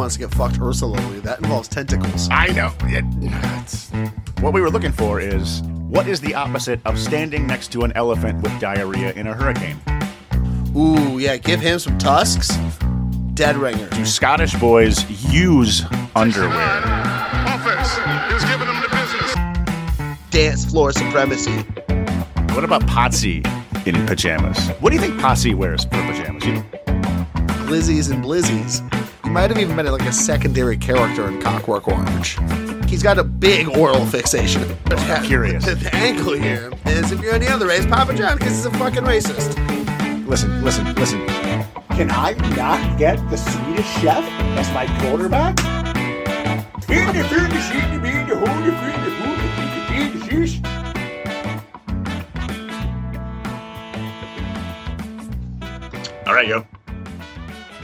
wants to get fucked mercilessly. That involves tentacles. I know. It, it's- what we were looking for is what is the opposite of standing next to an elephant with diarrhea in a hurricane? Ooh, yeah, give him some tusks. Dead ringer. Do Scottish boys use underwear? Office is giving them the business. Dance floor supremacy. What about Potsy in pajamas? What do you think Potsy wears for pajamas? You- Glizzies and blizzies. He might have even been like a secondary character in Cockwork Orange. He's got a big oral fixation. I'm curious. The angle here is if you're any other race, Papa John, because he's a fucking racist. Listen, listen, listen. Can I not get the Swedish chef as my quarterback? All right, yo.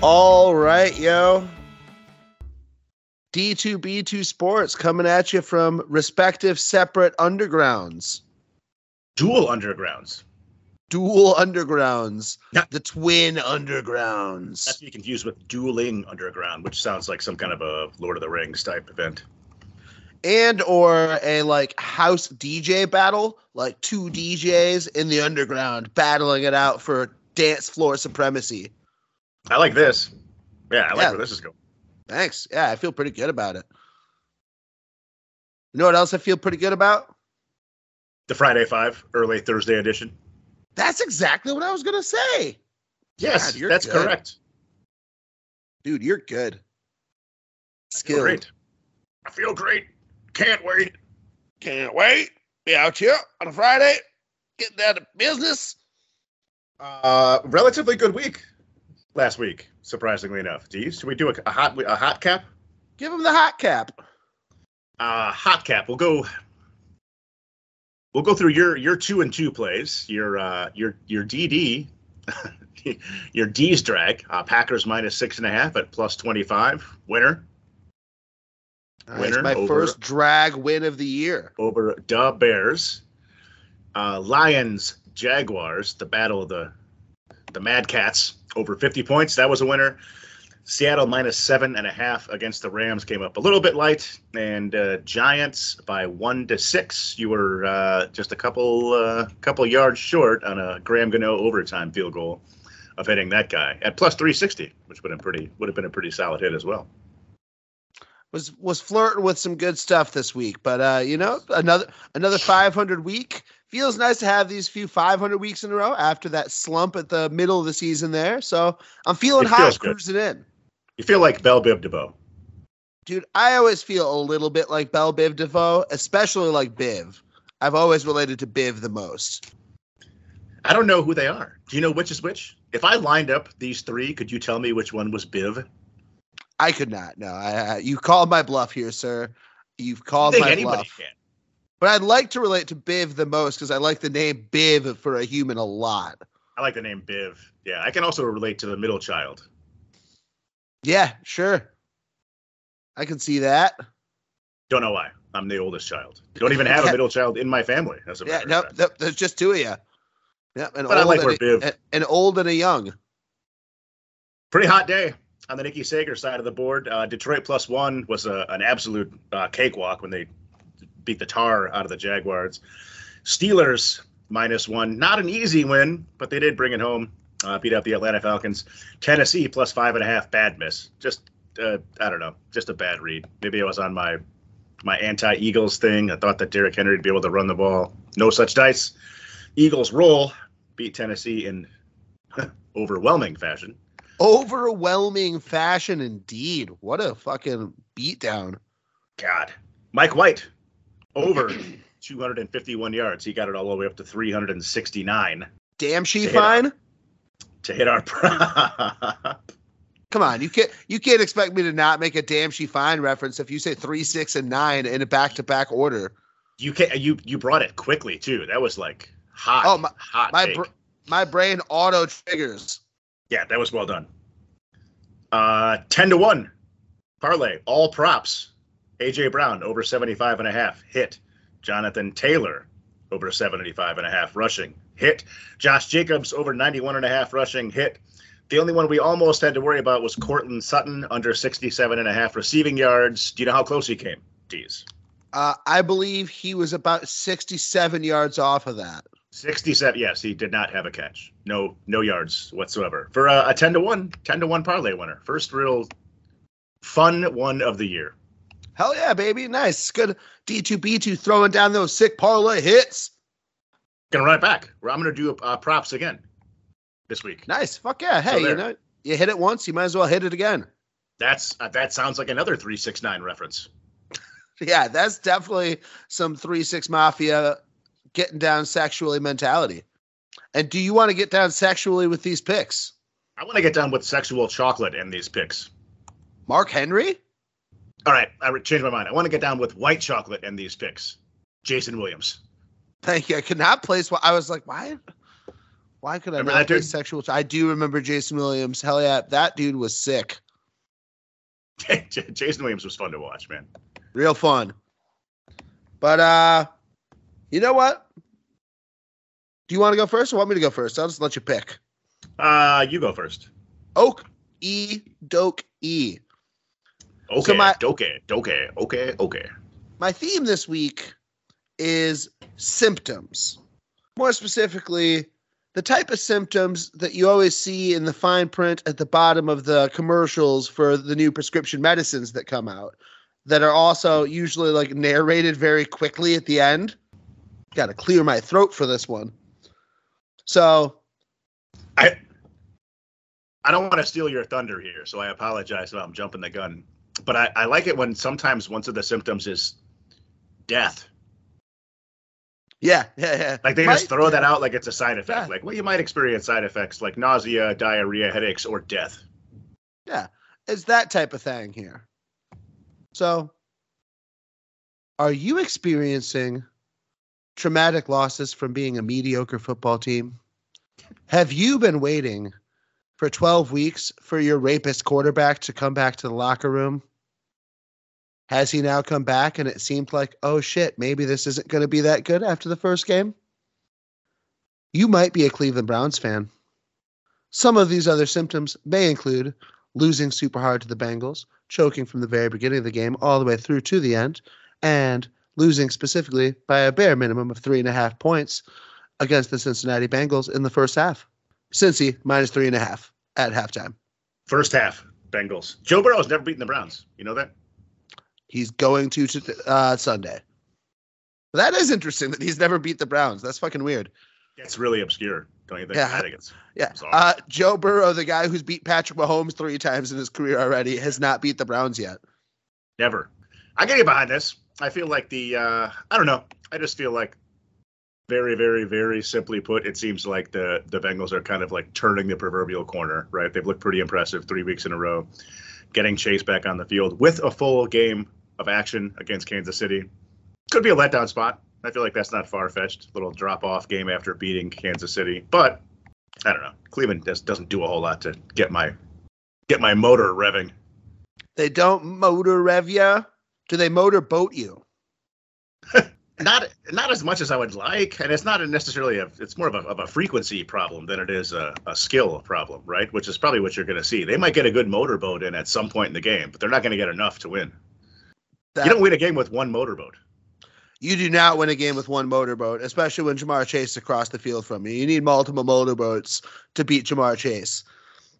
All right, yo. D2B2 Sports coming at you from respective separate undergrounds. Dual undergrounds. Dual undergrounds. Not- The twin Not undergrounds. to be confused with dueling underground, which sounds like some kind of a Lord of the Rings type event. And or a like house DJ battle, like two DJs in the underground battling it out for dance floor supremacy. I like this. Yeah, I like Yeah. where this is going. Thanks. Yeah, I feel pretty good about it. You know what else I feel pretty good about? The Friday Five, early Thursday edition. That's exactly what I was gonna say. Yes, God, you're that's good. correct. Dude, you're good. I feel great. I feel great. Can't wait. Can't wait. Be out here on a Friday. Getting down to business. Uh, relatively good week last week, surprisingly enough. Do you? Should we do a, a hot a hot cap? Give him the hot cap. Uh, hot cap. We'll go. We'll go through your your two and two plays. Your uh your your DD, your D's drag. Uh, Packers minus six and a half at plus twenty five. Winner That's Winner my over- first drag win of the year. over Duh Bears. Uh, Lions Jaguars. The battle of the the Mad Cats over fifty points. That was a winner. Seattle minus seven and a half against the Rams came up a little bit light, and uh, Giants by one to six. You were uh, just a couple uh, couple yards short on a Graham Gano overtime field goal of hitting that guy at plus three sixty, which would have pretty would have been a pretty solid hit as well. Was was flirting with some good stuff this week, but uh, you know, another another 500 week feels nice to have these few 500 weeks in a row after that slump at the middle of the season there. So I'm feeling hot, good. cruising in. You feel like Bell Biv DeVoe. Dude, I always feel a little bit like Bell Biv DeVoe, especially like Biv. I've always related to Biv the most. I don't know who they are. Do you know which is which? If I lined up these three, could you tell me which one was Biv? I could not. No, I, I, you called my bluff here, sir. You've I called think my anybody bluff. can. But I'd like to relate to Biv the most because I like the name Biv for a human a lot. I like the name Biv. Yeah, I can also relate to the middle child. Yeah, sure. I can see that. Don't know why. I'm the oldest child. Don't even have a middle child in my family. As a Yeah, matter no, of fact. no, there's just two of you. Yeah, an But I old like and where a, Biv- an old and a young. Pretty hot day on the Nikki Sager side of the board. Uh, Detroit plus one was a, an absolute uh, cakewalk when they beat the tar out of the Jaguars. Steelers minus one, not an easy win, but they did bring it home. Uh, beat out the Atlanta Falcons. Tennessee plus five and a half, bad miss. Just uh, I don't know, just a bad read. Maybe I was on my my anti-Eagles thing. I thought that Derrick Henry would be able to run the ball. No such dice. Eagles roll, beat Tennessee in overwhelming fashion. Overwhelming fashion indeed. What a fucking beatdown. God. Mike White, over 251 yards. He got it all the way up to 369 Damn she Hit fine. to hit our prop. Come on, you can't you can't expect me to not make a damn she fine reference if you say three, six, and nine in a back to back order. You can not you you brought it quickly too. That was like hot. Oh, my- hot. My br- my brain auto triggers. yeah, that was well done. Uh 10 to 1. Parlay, all props. AJ Brown over 75 and a half hit. Jonathan Taylor over 75 and a half rushing hit. Josh Jacobs over 91 and a half rushing hit. The only one we almost had to worry about was Courtland Sutton under 67 and a half receiving yards. Do you know how close he came, Deez? Uh, I believe he was about 67 yards off of that. 67. Yes, he did not have a catch. No, no yards whatsoever for a, a 10 to 1, 10 to 1 parlay winner. First real fun one of the year. Hell yeah, baby. Nice. Good D2B2 throwing down those sick parlay hits. Gonna run it back. I'm gonna do uh, props again this week. Nice. Fuck yeah. Hey, So you know, you hit it once, you might as well hit it again. That's uh, that sounds like another 369 reference. Yeah, that's definitely some 3 6 mafia getting down sexually mentality. And do you want to get down sexually with these picks? I want to get down with sexual chocolate in these picks. Mark Henry? All right, I changed my mind. I want to get down with white chocolate and these picks. Jason Williams. Thank you. I could not place what I was like, why? Why could I Remember not dude? sexual? I do remember Jason Williams. Hell yeah, that dude was sick. Jason Williams was fun to watch, man. Real fun. But uh you know what? Do you want to go first or want me to go first? I'll just let you pick. Uh, you go first. Oak E Doke E. Okay, my- okay, okay, okay, okay. My theme this week is symptoms. More specifically, the type of symptoms that you always see in the fine print at the bottom of the commercials for the new prescription medicines that come out that are also usually like narrated very quickly at the end. Got to clear my throat for this one. So, I I don't want to steal your thunder here, so I apologize if I'm jumping the gun. But I, I like it when sometimes one of the symptoms is death. yeah, yeah, yeah. Like they Might- just throw that out like it's a side effect. Yeah. Like, well, you might experience side effects like nausea, diarrhea, headaches, or death. Yeah, it's that type of thing here. So, are you experiencing traumatic losses from being a mediocre football team? Have you been waiting for 12 weeks for your rapist quarterback to come back to the locker room? Has he now come back and it seemed like, oh shit, maybe this isn't going to be that good after the first game? You might be a Cleveland Browns fan. Some of these other symptoms may include losing super hard to the Bengals, choking from the very beginning of the game all the way through to the end, and losing specifically by a bare minimum of three and a half points against the Cincinnati Bengals in the first half. Cincy minus three and a half at halftime. First half, Bengals. Joe Burrow has never beaten the Browns. You know that? He's going to to, uh, Sunday. That is interesting that he's never beat the Browns. That's fucking weird. It's really obscure, don't you think? Yeah. I think it's Yeah. Uh, Joe Burrow, the guy who's beat Patrick Mahomes three times in his career already, has not beat the Browns yet. never. I can get behind this. I feel like the uh I don't know. I just feel like very, very, very simply put, it seems like the the Bengals are kind of like turning the proverbial corner, right? They've looked pretty impressive three weeks in a row, getting Chase back on the field with a full game of action against Kansas City. Could be a letdown spot. I feel like that's not far fetched. Little drop off game after beating Kansas City, but I don't know. Cleveland just doesn't do a whole lot to get my get my motor revving. They don't motor rev ya. Do they motor boat you? not not as much as I would like, and it's not necessarily a. It's more of a, of a frequency problem than it is a, a skill problem, right? Which is probably what you're going to see. They might get a good motorboat in at some point in the game, but they're not going to get enough to win. That- you don't win a game with one motorboat. You do not win a game with one motorboat, especially when Ja'Marr Chase is across the field from you. You need multiple motorboats to beat Ja'Marr Chase.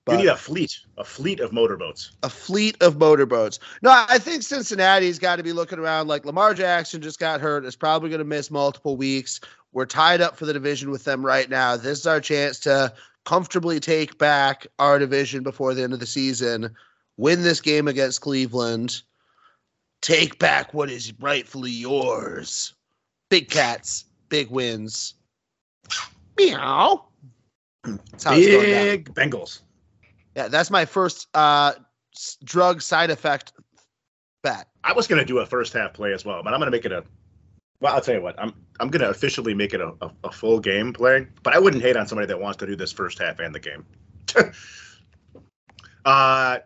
You need a fleet, a fleet of motorboats. a fleet of motorboats. No, I think Cincinnati's got to be looking around like Lamar Jackson just got hurt, is probably going to miss multiple weeks. We're tied up for the division with them right now. This is our chance to comfortably take back our division before the end of the season, win this game against Cleveland, take back what is rightfully yours. Big cats, big wins. Meow. That's how it's going down. Big Bengals. Yeah, that's my first uh drug side effect bet. I was to do a first half play as well, but I'm to make it a. Well, I'll tell you what. I'm I'm to officially make it a, a, a full game play, but I wouldn't hate on somebody that wants to do this first half and the game. uh, I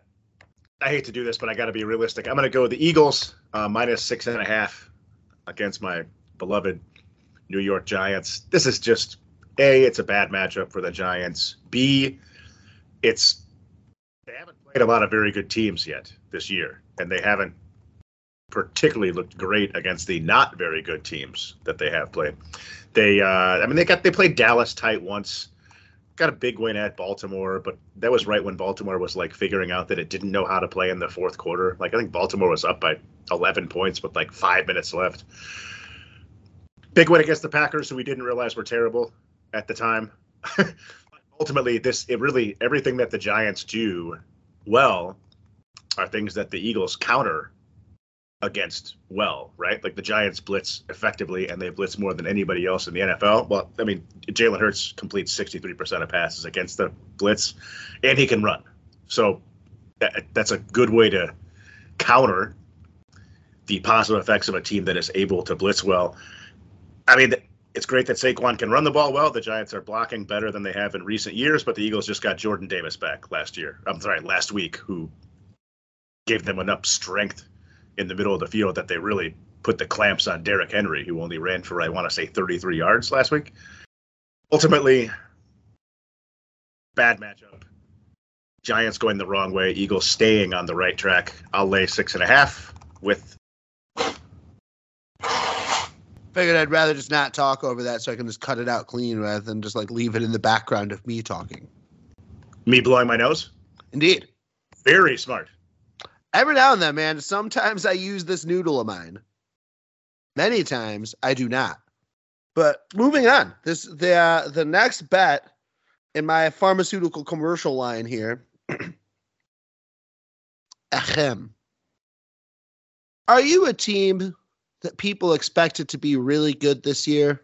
hate to do this, but I got to be realistic. I'm going to go the Eagles uh, minus six and a half against my beloved New York Giants. This is just a. It's a bad matchup for the Giants. B. it's they haven't played a lot of very good teams yet this year, and they haven't particularly looked great against the not very good teams that they have played. They, uh, I mean, they got they played Dallas tight once, got a big win at Baltimore, but that was right when Baltimore was like figuring out that it didn't know how to play in the fourth quarter. Like I think Baltimore was up by 11 points with like five minutes left. Big win against the Packers, who we didn't realize were terrible at the time. Ultimately, this it really everything that the Giants do well are things that the Eagles counter against well, right? Like the Giants blitz effectively, and they blitz more than anybody else in the NFL. Well, I mean, Jalen Hurts completes 63% of passes against the blitz, and he can run. So that, that's a good way to counter the positive effects of a team that is able to blitz well. I mean, it's great that Saquon can run the ball well. The Giants are blocking better than they have in recent years, but the Eagles just got Jordan Davis back last year. I'm sorry, last week, who gave them enough strength in the middle of the field that they really put the clamps on Derrick Henry, who only ran for, I want to say, 33 yards last week. Ultimately, bad matchup. Giants going the wrong way, Eagles staying on the right track. I'll lay six and a half with. Figured I'd rather just not talk over that so I can just cut it out clean rather than just like leave it in the background of me talking. Me blowing my nose? Indeed. Very smart. Every now and then, man, sometimes I use this noodle of mine. Many times I do not. But moving on, this the uh, the next bet in my pharmaceutical commercial line here. Ahem. Are you a team that people expected to be really good this year?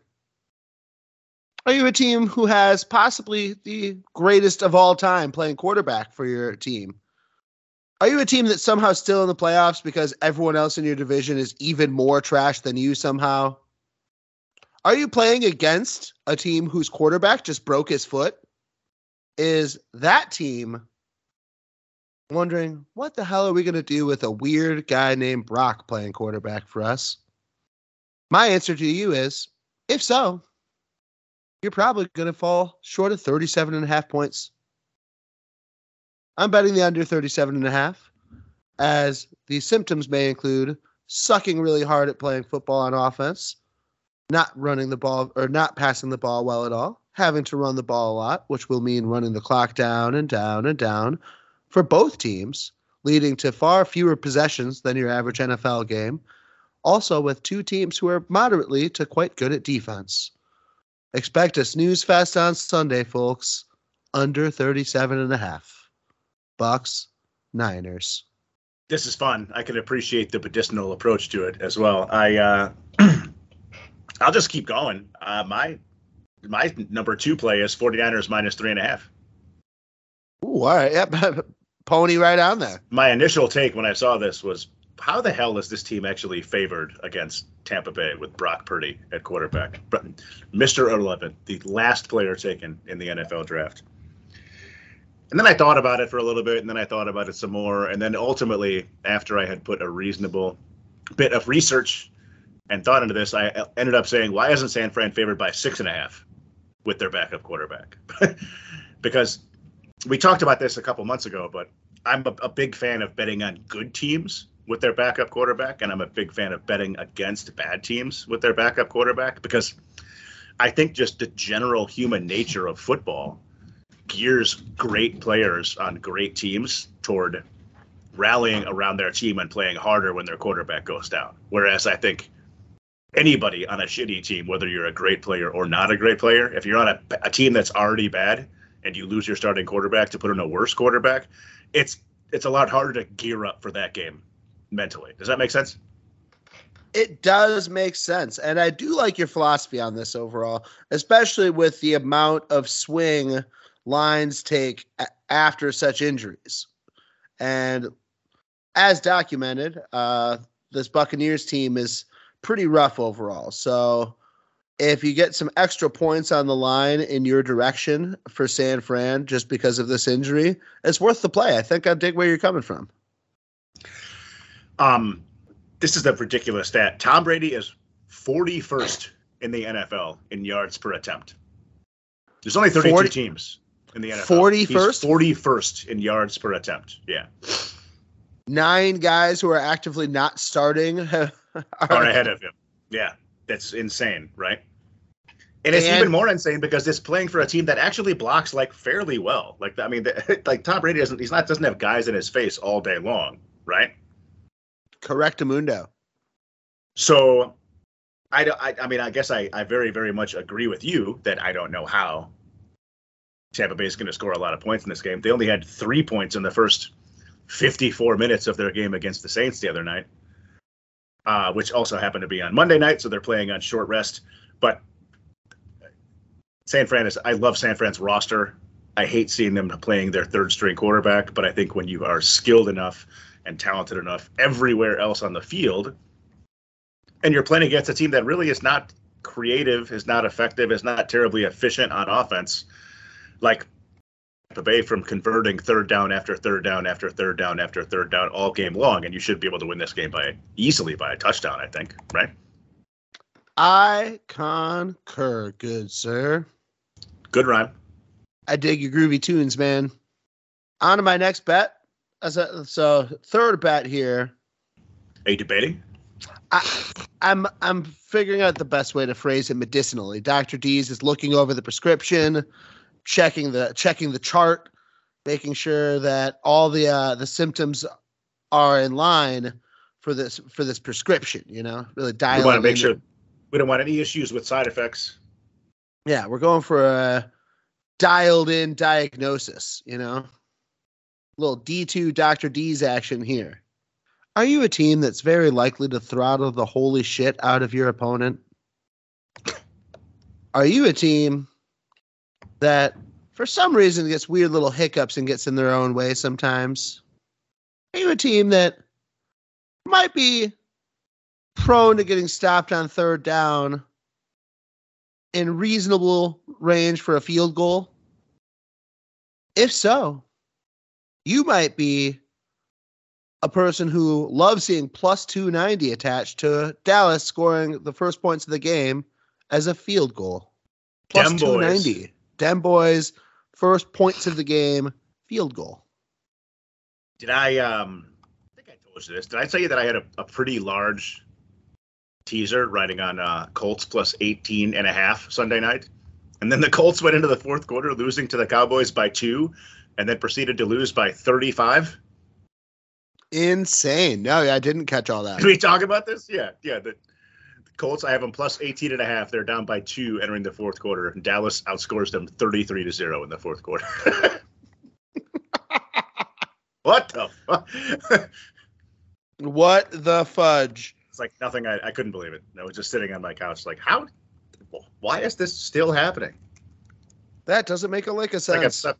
Are you a team who has possibly the greatest of all time playing quarterback for your team? Are you a team that's somehow still in the playoffs because everyone else in your division is even more trash than you somehow? Are you playing against a team whose quarterback just broke his foot? Is that team wondering what the hell are we going to do with a weird guy named Brock playing quarterback for us? My answer to you is if so, you're probably going to fall short of 37 and a half points. I'm betting the under 37 and a half, as the symptoms may include sucking really hard at playing football on offense, not running the ball or not passing the ball well at all, having to run the ball a lot, which will mean running the clock down and down and down for both teams, leading to far fewer possessions than your average NFL game. Also, with two teams who are moderately to quite good at defense. Expect a snooze fest on Sunday, folks. Under 37 and a half. Bucks, Niners. This is fun. I can appreciate the medicinal approach to it as well. I uh, I'll just keep going. Uh, my my number two play is 49ers minus three and a half. Ooh, all right. Yep. Pony right on there. My initial take when I saw this was how the hell is this team actually favored against Tampa Bay with Brock Purdy at quarterback? Mr. 11, the last player taken in the NFL draft. And then I thought about it for a little bit, and then I thought about it some more. And then ultimately, after I had put a reasonable bit of research and thought into this, I uh, ended up saying, why isn't San Fran favored by six and a half with their backup quarterback? because we talked about this a couple months ago, but I'm a, a, big fan of betting on good teams with their backup quarterback, and I'm a big fan of betting against bad teams with their backup quarterback because I think just the general human nature of football gears great players on great teams toward rallying around their team and playing harder when their quarterback goes down. Whereas I think anybody on a shitty team, whether you're a great player or not a great player, if you're on a, a team that's already bad and you lose your starting quarterback to put in a worse quarterback, it's it's a lot harder to gear up for that game mentally. Does that make sense? It does make sense. And I do like your philosophy on this overall, especially with the amount of swing lines take after such injuries. And as documented, uh, this Buccaneers team is pretty rough overall. So if you get some extra points on the line in your direction for San Fran just because of this injury, it's worth the play. I think I dig where you're coming from. Um, this is a ridiculous stat. Tom Brady is 41st in the NFL in yards per attempt. There's only 32 40? teams in the NFL. 41st? Forty first in yards per attempt. Yeah, Nine guys who are actively not starting are, are ahead of him. Yeah, that's insane, right? And it's And- even more insane because it's playing for a team that actually blocks like fairly well. Like I mean, the, like Tom Brady doesn't he's not doesn't have guys in his face all day long, right? Correct Amundo. So, I, I, I mean, I guess I, I very, very much agree with you that I don't know how Tampa Bay is going to score a lot of points in this game. They only had three points in the first 54 minutes of their game against the Saints the other night, uh, which also happened to be on Monday night, so they're playing on short rest. But San Fran is, I love San Fran's roster. I hate seeing them playing their third string quarterback, but I think when you are skilled enough and talented enough everywhere else on the field, and you're playing against a team that really is not creative, is not effective, is not terribly efficient on offense, like Tampa Bay from converting third down after third down after third down after third down all game long, and you should be able to win this game by easily by a touchdown, I think, right? I concur, good sir. Good rhyme. I dig your groovy tunes, man. On to my next bet. As a, so third bet here. Are you debating? I, I'm I'm figuring out the best way to phrase it medicinally. Dr. Deez is looking over the prescription, checking the checking the chart, making sure that all the uh, the symptoms are in line for this for this prescription. You know, really We dialing. want to make in- sure we don't want any issues with side effects. Yeah, we're going for a dialed in diagnosis. You know, little D two Dr. Deez action here. Are you a team that's very likely to throttle the holy shit out of your opponent? Are you a team that, for some reason, gets weird little hiccups and gets in their own way sometimes? Are you a team that might be prone to getting stopped on third down in reasonable range for a field goal? If so, you might be a person who loves seeing plus 290 attached to Dallas scoring the first points of the game as a field goal. Plus Dem boys. 290. Dem boys, first points of the game, field goal. Did I um I think I told you this. Did I tell you that I had a, a pretty large teaser riding on uh Colts plus 18 and a half Sunday night? And then the Colts went into the fourth quarter losing to the Cowboys by two and then proceeded to lose by 35. Insane. No, I didn't catch all that. Did we talk about this? Yeah, yeah. The, the Colts, I have them plus 18 and a half. They're down by two entering the fourth quarter. And Dallas outscores them 33 to zero in the fourth quarter. what the fuck? What the fudge? It's like nothing. I, I couldn't believe it. I was just sitting on my couch, like, how? Why is this still happening? That doesn't make a lick of sense. like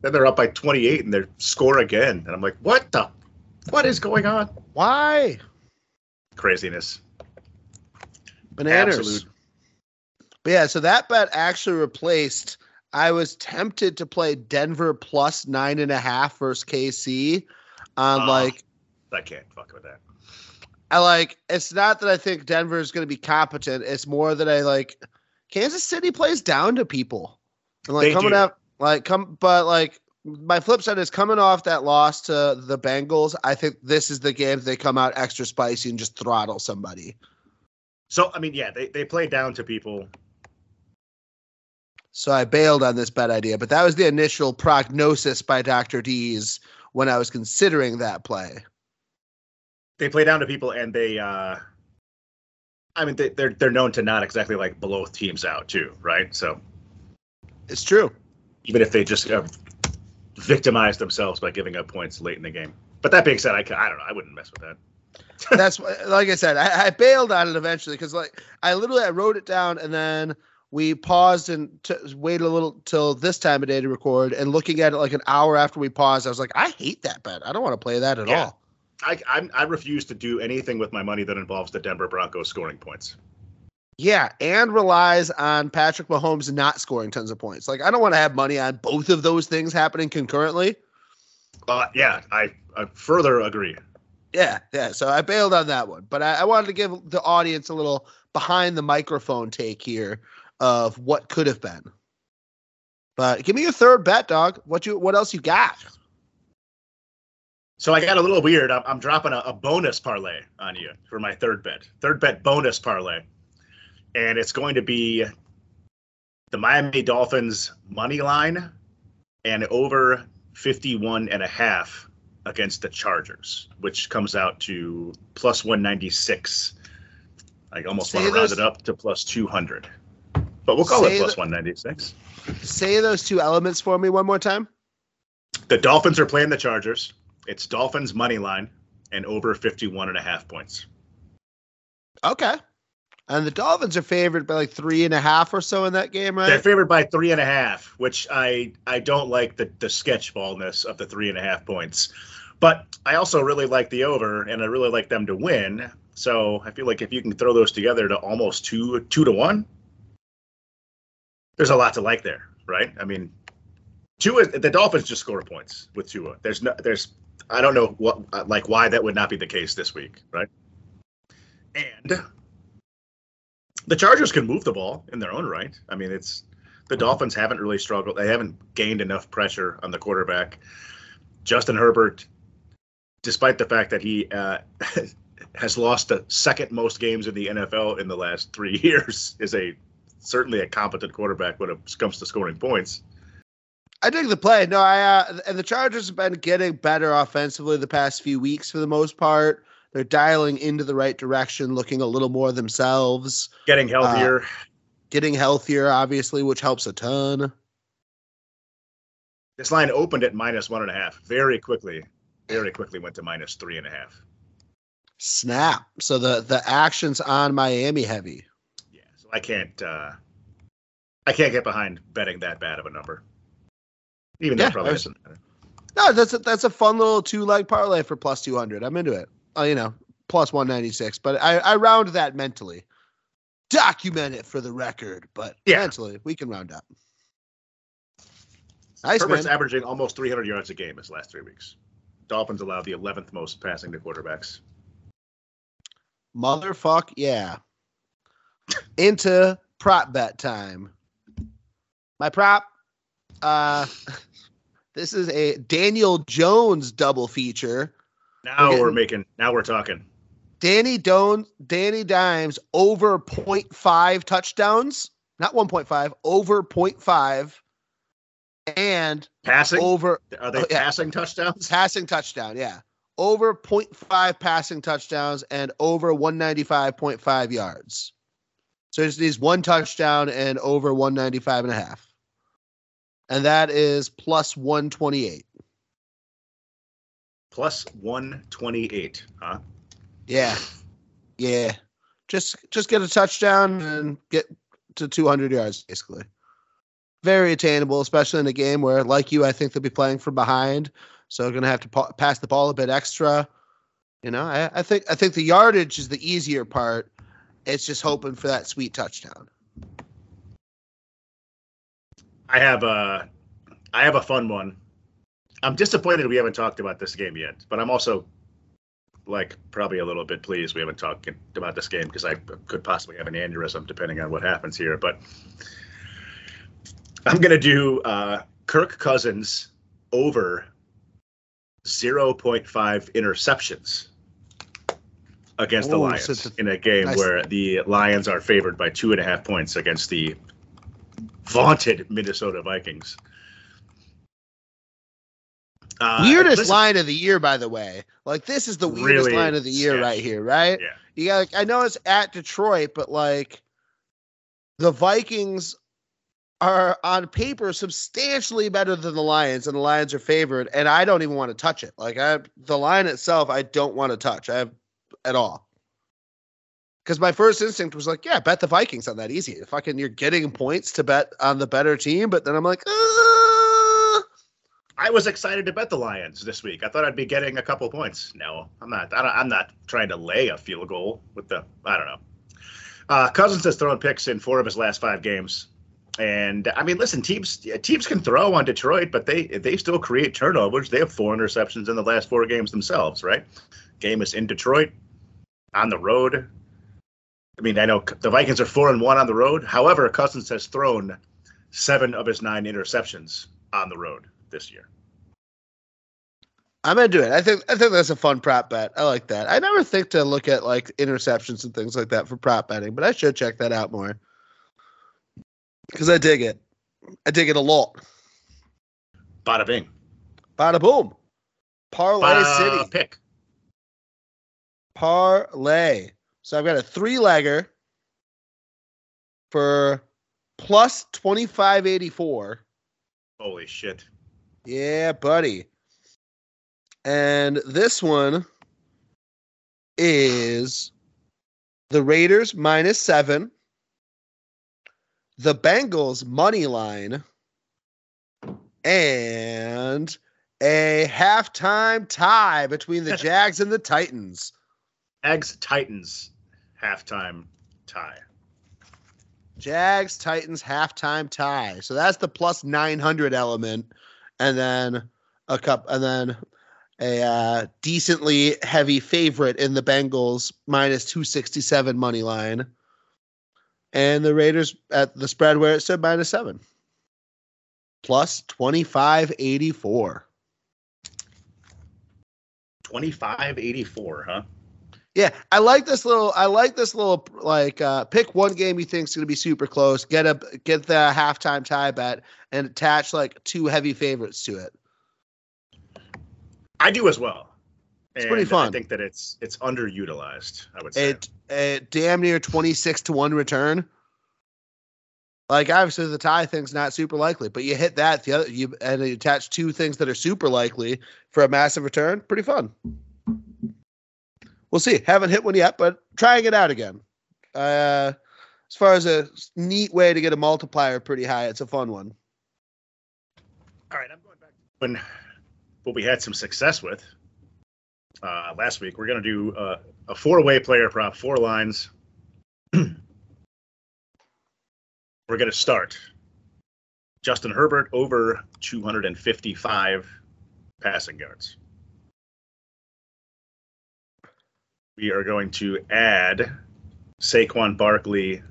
then they're up by 28 and they score again, and I'm like, what the? What is going on? Why? Craziness. Bananas. Absolute. But yeah, so that bet actually replaced. I was tempted to play Denver plus nine and a half versus KC. On Ah. like, I can't fuck with that. I like. It's not that I think Denver is going to be competent. It's more that I like. Kansas City plays down to people, and like They coming do. up, like come, but like my flip side is coming off that loss to the Bengals. I think this is the game they come out extra spicy and just throttle somebody. So I mean, yeah, they, they play down to people. So I bailed on this bad idea, but that was the initial prognosis by Dr. Deez when I was considering that play. They play down to people, and they. uh I mean, they, they're they're known to not exactly like blow teams out too, right? So It's true. even if they just uh, victimize themselves by giving up points late in the game. But that being said, I, I don't know. I wouldn't mess with that. That's like I said, I, I bailed on it eventually because like I literally I wrote it down and then we paused and t- waited a little till this time of day to record. And looking at it like an hour after we paused, I was like, I hate that bet. I don't want to play that at Yeah. all. I, I I refuse to do anything with my money that involves the Denver Broncos scoring points. Yeah, and relies on Patrick Mahomes not scoring tons of points. Like I don't want to have money on both of those things happening concurrently. Uh, yeah, I, I further agree. Yeah, yeah. So I bailed on that one, but I, I wanted to give the audience a little behind the microphone take here of what could have been. But give me your third bet, dog. What you what else you got? So I got a little weird. I'm, I'm dropping a, a bonus parlay on you for my third bet. Third bet bonus parlay. And it's going to be the Miami Dolphins money line and over 51 and a half against the Chargers, which comes out to plus 196. I almost Say want to round it up to plus 200. But we'll call it plus the- 196. Say those two elements for me one more time. The Dolphins are playing the Chargers. It's Dolphins money line and over 51 and a half points. Okay. And the Dolphins are favored by like three and a half or so in that game, right? They're favored by three and a half, which I I don't like the the sketchballness of the three and a half points. But I also really like the over, and I really like them to win. So I feel like if you can throw those together to almost two two to one, there's a lot to like there, right? I mean, Tua, the Dolphins just score points with Tua. There's no, there's, I don't know what, like, why that would not be the case this week, right? And the Chargers can move the ball in their own right. I mean, it's the Dolphins haven't really struggled. They haven't gained enough pressure on the quarterback. Justin Herbert, despite the fact that he uh, has lost the second most games in the NFL in the last three years, is a certainly a competent quarterback when it comes to scoring points. I dig the play. No, I uh, and the Chargers have been getting better offensively the past few weeks for the most part. They're dialing into the right direction, looking a little more themselves, Getting healthier. getting healthier, obviously, which helps a ton. this line opened at minus one and a half very quickly. Very quickly went to minus three and a half. Snap. So the the action's on Miami heavy. Yeah, so I can't. uh I can't get behind betting that bad of a number. Even though Yeah, it probably was- doesn't matter. No, that's a, that's a fun little two leg parlay for plus two hundred. I'm into it. Uh, you know, plus one ninety six. But I I round that mentally. Document it for the record, but Yeah. mentally we can round up. Nice Herbert's man. averaging almost 300 yards a game his last three weeks. Dolphins allowed the 11th most passing to quarterbacks. Motherfuck yeah. Into prop bet time. My prop, uh, this is a Daniel Jones double feature. Now We're we're, making. Now we're talking. Danny Don Danny Dimes over 0.5 touchdowns, not 1.5, over 0.5, and Passing. over Are they oh, yeah. passing touchdowns? passing touchdown. Yeah. Over 0.5 passing touchdowns and over 195.5 yards. So just needs one touchdown and over 195 and a half. And that is plus 128. Plus 128. Huh? Yeah. Yeah. Just just get a touchdown and get to 200 yards basically. Very attainable, especially in a game where like you I think they'll be playing from behind, so they're going to have to pa- pass the ball a bit extra. You know, I, I think I think the yardage is the easier part. It's just hoping for that sweet touchdown. I have a. I have a fun one. I'm disappointed we haven't talked about this game yet, but I'm also like probably a little bit pleased we haven't talked about this game because I could possibly have an aneurysm depending on what happens here. But I'm gonna do uh, Kirk Cousins over 0.5 interceptions against the Lions a- in a game nice. where the Lions are favored by two and a half points against the vaunted Minnesota Vikings. Uh, weirdest listen- line of the year, by the way. Like this is the weirdest Really line of the year right here, right? Yeah. You got. Like, I know it's at Detroit, but like the Vikings are on paper substantially better than the Lions, and the Lions are favored. And I don't even want to touch it. Like I, the line itself, I don't want to touch. I have at all. Because my first instinct was like, yeah, bet the Vikings on that easy. Fucking, you're getting points to bet on the better team, but then I'm like, I was excited to bet the Lions this week. I thought I'd be getting a couple points. No, I'm not. I I'm not trying to lay a field goal with the. I don't know. Uh, Cousins has thrown picks in four of his last five games, and I mean, listen, teams teams can throw on Detroit, but they they still create turnovers. They have four interceptions in the last four games themselves. Right? Game is in Detroit, on the road. I mean, I know the Vikings are four and one on the road. However, Cousins has thrown seven of his nine interceptions on the road this year. I'm gonna do it. I think I think that's a fun prop bet. I like that. I never think to look at like interceptions and things like that for prop betting, but I should check that out more because I dig it. I dig it a lot. Bada bing. Bada boom. Parlay Bada City. pick. Parlay. So I've got a three legger for plus 2584. Holy shit. Yeah, buddy. And this one is the Raiders minus seven, the Bengals money line, and a halftime tie between the Jags and the Titans. Eggs Titans halftime tie. Jags Titans halftime tie. So that's the plus 900 element and then a cup and then a uh, decently heavy favorite in the Bengals minus 267 money line. And the Raiders at the spread where it stood minus 7. Plus 2584. 2584, huh? Yeah, I like this little. I like this little like uh, pick one game you think's going to be super close. Get a get the halftime tie bet and attach like two heavy favorites to it. I do as well. It's pretty fun. I think that it's it's underutilized, I would say. It a damn near twenty six to one return. Like obviously the tie thing's not super likely, but you hit that the other you and you attach two things that are super likely for a massive return. Pretty fun. We'll see. Haven't hit one yet, but trying it out again. Uh, as far as a neat way to get a multiplier pretty high, it's a fun one. All right, I'm going back to when what we had some success with uh, last week. We're going to do uh, a four-way player prop, four lines. We're going to start Justin Herbert over 255 passing yards. We are going to add Saquon Barkley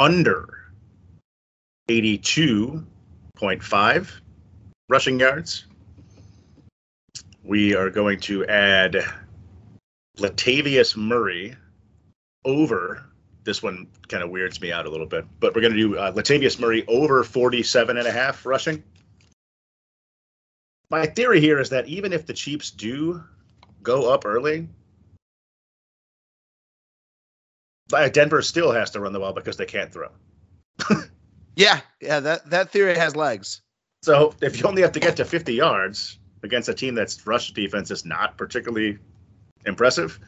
under 82.5 rushing yards. We are going to add Latavius Murray over. This one kind of weirds me out a little bit, but we're going to do uh, Latavius Murray over 47 and a half rushing. My theory here is that even if the Chiefs do go up early, Uh, Denver still has to run the ball because they can't throw. Yeah, yeah, that that theory has legs. So if you only have to get to 50 yards against a team that's rush defense is not particularly impressive,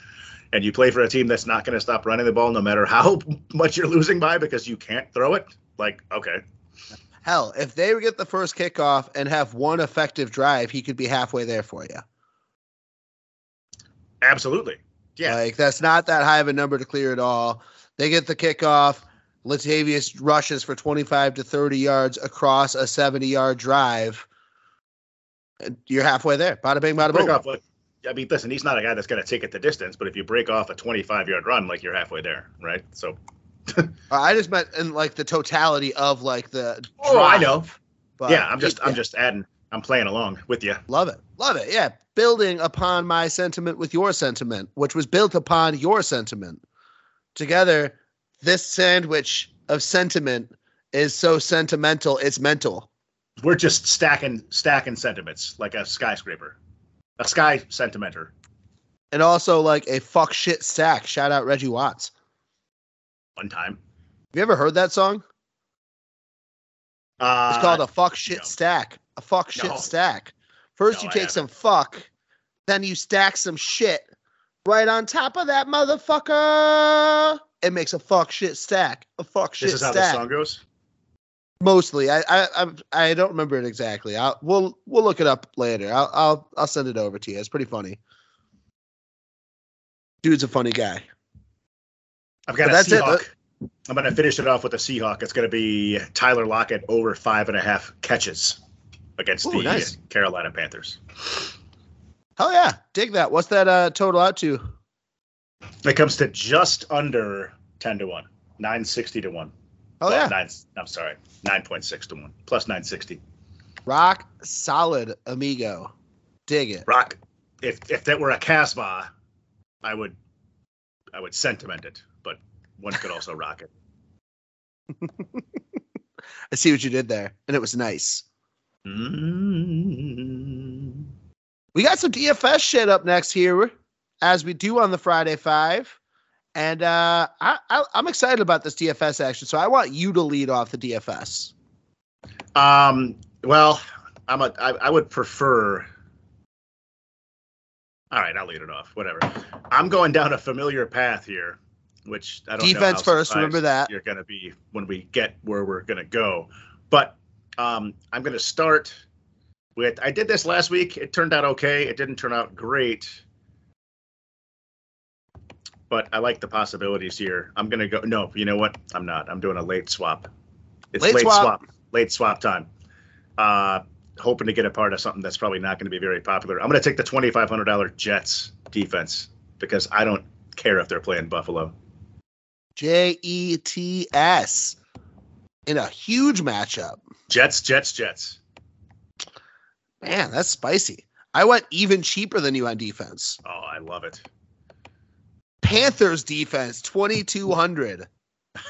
and you play for a team that's not going to stop running the ball no matter how much you're losing by because you can't throw it, like okay, Hell, if they get the first kickoff and have one effective drive, he could be halfway there for you. absolutely, yeah, Like that's not that high of a number to clear at all. They get the kickoff. Latavius rushes for 25 to 30 yards across a 70 yard drive. You're halfway there. Bada bing, bada boom. off. Like, I mean, listen, he's not a guy that's going to take it the distance, but if you break off a 25 yard run, like you're halfway there, right? So, I just meant in like the totality of like the. oh, I know, But yeah, I'm just, I'm just adding, I'm playing along with you. love it, love it. Yeah, building upon my sentiment with your sentiment, which was built upon your sentiment. Together, this sandwich of sentiment is so sentimental, it's mental. We're just stacking, stacking sentiments like a skyscraper, a sky sentimenter. and also like a fuck shit stack. Shout out Reggie Watts. One time, Have you ever heard that song? Uh, It's called a fuck shit no. stack. A fuck shit No. stack. First No, you take some fuck, then you stack some shit right on top of that motherfucker. It makes a fuck shit stack. A fuck shit This is how stack. the song goes. Mostly, I I I'm- I don't remember it exactly. I'll we'll we'll look it up later. I'll I'll I'll send it over to you. It's pretty funny. Dude's a funny guy. I've got But a that's it. I'm going to finish it off with a Seahawk. It's going to be Tyler Lockett over five and a half catches against Ooh, the nice. Carolina Panthers. Hell yeah, dig that. What's that uh total out to? It comes to just under 10 to 1, 960 to 1. Oh Well, yeah, nine. I'm sorry, nine point six to one plus nine sixty. rock solid, amigo. Dig it. Rock. If if that were a Casbah, I would I would sentiment it, one could also rock it. I see what you did there, and it was nice. Mm. We got some DFS shit up next here, as we do on the Friday Five, and uh, I, I, I'm excited about this DFS action. So I want you to lead off the DFS. Um. Well, I'm a. I, I would prefer. All right, I'll lead it off. Whatever. I'm going down a familiar path here, which I don't know Defense first, remember that. You're going to be when we get where we're going to go. But um, I'm going to start with. I did this last week. It turned out okay. It didn't turn out great. But I like the possibilities here. I'm going to go. No, you know what? I'm not. I'm doing a late swap. It's Late late, swap. swap. Late swap time. Uh, hoping to get a part of something that's probably not going to be very popular. I'm going to take the $2,500 Jets defense because I don't care if they're playing Buffalo. J E T S in a huge matchup. Jets, Jets, Jets. Man, that's spicy. I went even cheaper than you on defense. Oh, I love it. Panthers defense, 2,200.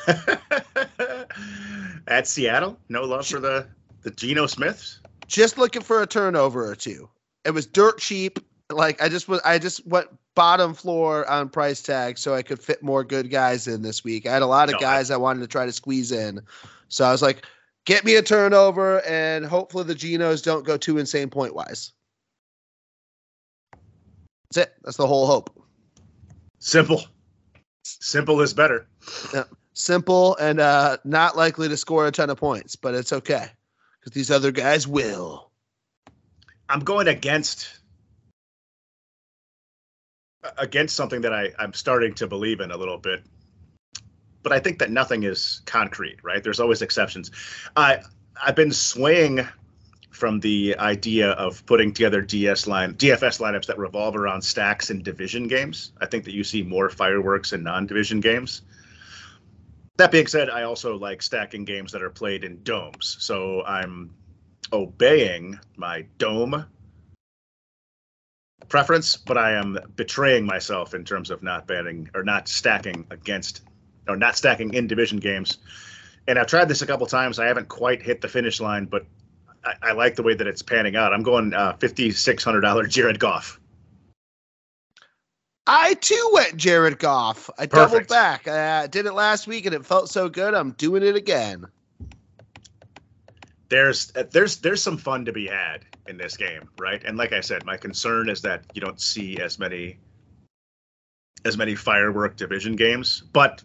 At Seattle, no love for the the Geno Smiths. Just looking for a turnover or two. It was dirt cheap. Like I just was, I just went bottom floor on price tag so I could fit more good guys in this week. I had a lot of No, guys I wanted to try to squeeze in. So I was like, get me a turnover and hopefully the Genos don't go too insane point wise. That's it. That's the whole hope. Simple. Simple is better. Simple and uh, not likely to score a ton of points, but it's okay because these other guys will. I'm going against against something that I, I'm starting to believe in a little bit. But I think that nothing is concrete, right? There's always exceptions. I I've been swaying from the idea of putting together DS line DFS lineups that revolve around stacks in division games. I think that you see more fireworks in non-division games. That being said, I also like stacking games that are played in domes. So I'm obeying my dome preference, but I am betraying myself in terms of not banning or not stacking against or not stacking in division games. And I've tried this a couple times. I haven't quite hit the finish line, but I, I like the way that it's panning out. I'm going uh, fifty six hundred dollar Jared Goff. I too went Jared Goff. I doubled back. I did it last week and it felt so good. I'm doing it again. There's uh, there's there's some fun to be had in this game, right? And like I said, my concern is that you don't see as many as many firework division games, but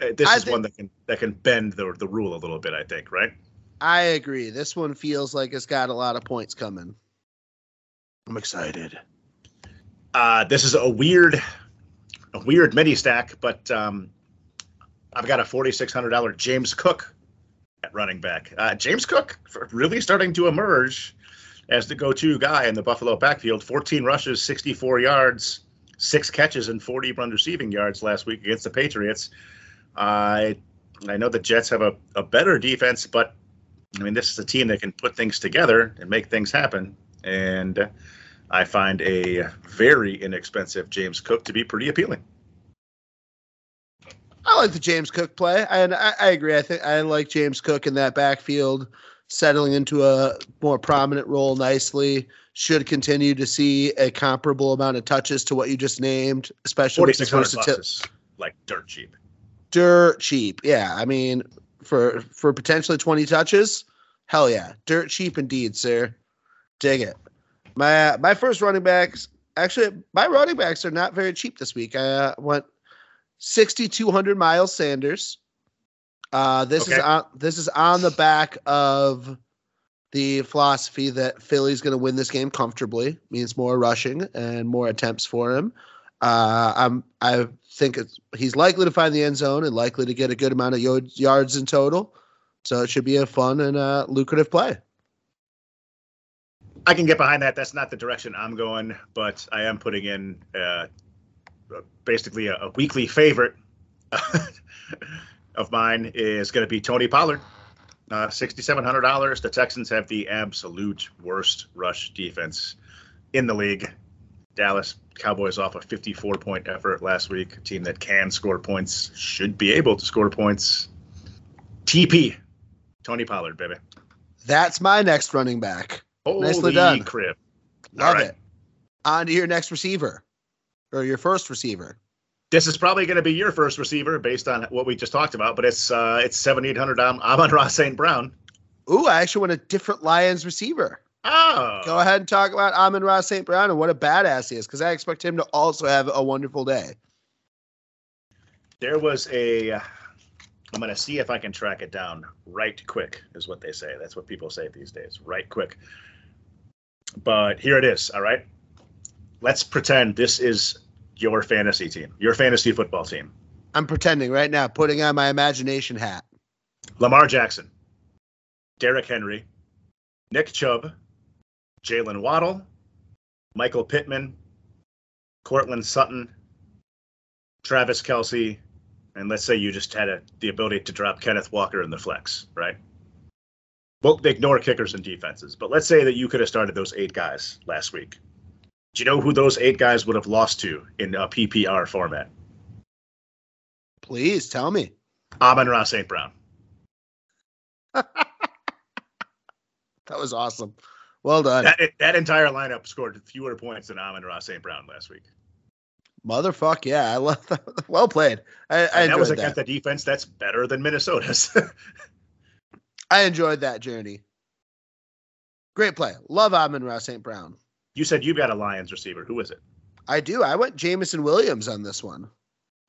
uh, this I is one that can that can bend the the rule a little bit. I think, right? I agree. This one feels like it's got a lot of points coming. I'm excited. Uh, this is a weird, a weird mini stack, but um, I've got a forty six hundred dollar James Cook at running back. Uh, James Cook really starting to emerge as the go to guy in the Buffalo backfield. Fourteen rushes, sixty four yards, six catches, and forty run receiving yards last week against the Patriots. I I know the Jets have a, a better defense, but I mean this is a team that can put things together and make things happen. And I find a very inexpensive James Cook to be pretty appealing. I like the James Cook play, and I, I agree. I think I like James Cook in that backfield, settling into a more prominent role nicely. Should continue to see a comparable amount of touches to what you just named, especially Forty with his six hundred versatility. like dirt cheap. dirt cheap. Yeah, I mean, for for potentially twenty touches, hell yeah, dirt cheap indeed, sir. Dig it. My my first running backs, actually, my running backs are not very cheap this week. I uh, went sixty two hundred Miles Sanders. Uh, this is on this is on the back of the philosophy that Philly's going to win this game comfortably. Means more rushing and more attempts for him. Uh, I'm I think it's, he's likely to find the end zone and likely to get a good amount of yards in total. So it should be a fun and uh, lucrative play. I can get behind that. That's not the direction I'm going, but I am putting in uh, basically a, a weekly favorite of mine is going to be Tony Pollard. Uh, $6,700. The Texans have the absolute worst rush defense in the league. Dallas Cowboys off a 54 point effort last week. A team that can score points, should be able to score points. TP, Tony Pollard, baby. That's my next running back. Holy Nicely done. crib. Love right. it. On to your next receiver or your first receiver. This is probably going to be your first receiver based on what we just talked about, but it's uh, it's 7,800 Am- Amon-Ra St. Brown. Ooh, I actually want a different Lions receiver. Oh, Go ahead and talk about Amon-Ra St. Brown and what a badass he is, because I expect him to also have a wonderful day. there was a. uh, I'm going to see if I can track it down right quick, is what they say. That's what people say these days, right quick. But here it is, all right? Let's pretend this is your fantasy team, your fantasy football team. I'm pretending right now, putting on my imagination hat. Lamar Jackson, Derrick Henry, Nick Chubb, Jaylen Waddle, Michael Pittman, Courtland Sutton, Travis Kelce, and let's say you just had a, the ability to drop Kenneth Walker in the flex, right? Well, ignore kickers and defenses, but let's say that you could have started those eight guys last week. Do you know who those eight guys would have lost to in a PPR format? Please tell me. Amon-Ra St. Brown. That was awesome. Well done. That, that entire lineup scored fewer points than Amon-Ra St. Brown last week. Motherfuck, yeah. I love that. Well played. I, I that was that. against a defense that's better than Minnesota's. I enjoyed that journey. Great play. Love Amon-Ra St. Brown. You said you've got a Lions receiver. Who is it? I do. I went Jameson Williams on this one.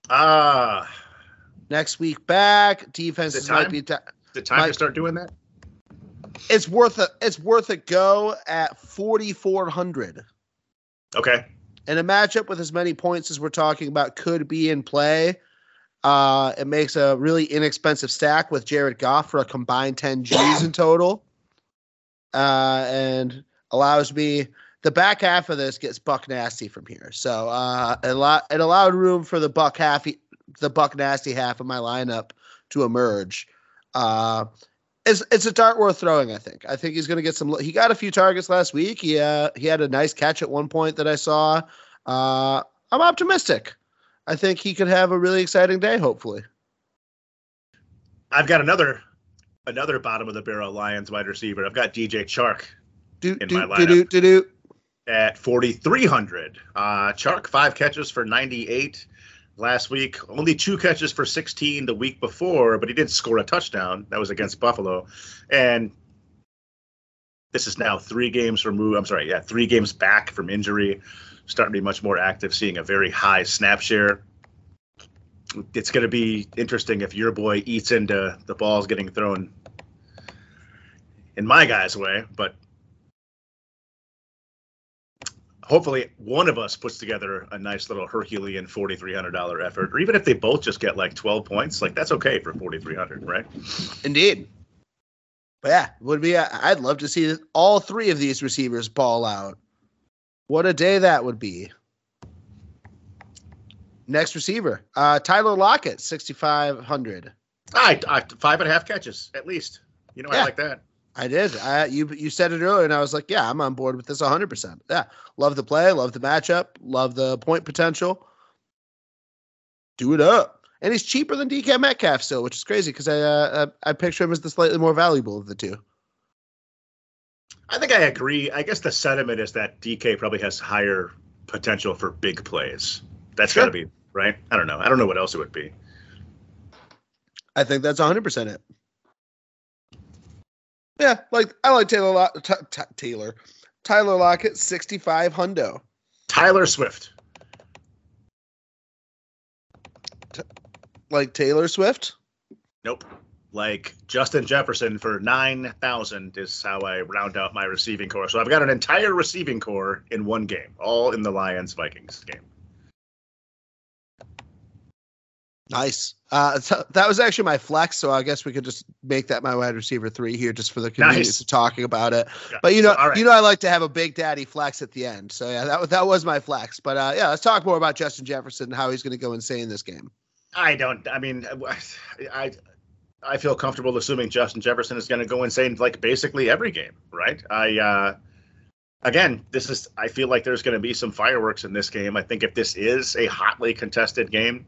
Ah, Next week back, Is defenses might be. T- the time Mike- to start doing that? it's worth a. It's worth a go at forty four hundred. Okay. And a matchup with as many points as we're talking about could be in play. Uh, it makes a really inexpensive stack with Jared Goff for a combined 10 G's in total. Uh, and allows me the back half of this gets buck nasty from here. So uh, it, allow, it allowed room for the buck half, the buck nasty half of my lineup to emerge. Uh, it's, it's a dart worth throwing. I think. I think he's going to get some. He got a few targets last week. He uh, he had a nice catch at one point that I saw. Uh, I'm optimistic. I think he could have a really exciting day. Hopefully. I've got another another bottom of the barrel Lions wide receiver. I've got DJ Chark Do In do my do do lineup. do do. At 4,300. Uh, Chark, five catches for 98 last week. Only two catches for 16 the week before, but he did score a touchdown. That was against Buffalo. And this is now three games removed. I'm sorry, yeah, three games back from injury. Starting to be much more active, seeing a very high snap share. It's going to be interesting if your boy eats into the balls getting thrown in my guy's way, but hopefully one of us puts together a nice little Herculean $4,300 effort, or even if they both just get like 12 points, like that's okay for 4,300, right? Indeed. But yeah, would be. I'd love to see all three of these receivers ball out. What a day that would be. Next receiver, uh, Tyler Lockett, sixty five hundred. I, I five and a half catches at least. You know, Yeah. I like that. I did. I, you you said it earlier, and I was like, yeah, I'm on board with this 100. percent Yeah, love the play, love the matchup, love the point potential. Do it up, and he's cheaper than DK Metcalf still, which is crazy because I uh, I I picture him as the slightly more valuable of the two. I think I agree. I guess the sentiment is that DK probably has higher potential for big plays. That's Sure. got to be right. I don't know. I don't know what else it would be. I think that's 100 percent it. Yeah, like I like Taylor Lock- T- T- Taylor Tyler Lockett, 65 hundo. Tyler Swift. Like Taylor Swift. Nope. Like Justin Jefferson for 9,000 is how I round out my receiving core. So I've got an entire receiving core in one game, all in the Lions Vikings game. Nice. Uh, so that was actually my flex, so I guess we could just make that my wide receiver three here, just for the convenience Nice. of talking about it. Yeah. But you know, So, right. you know, I like to have a big daddy flex at the end. So yeah, that was that was my flex. But uh, yeah, let's talk more about Justin Jefferson and how he's going to go insane this game. I don't. I mean, I I feel comfortable assuming Justin Jefferson is going to go insane like basically every game, right? I uh, again, this is. I feel like there's going to be some fireworks in this game. I think if this is a hotly contested game,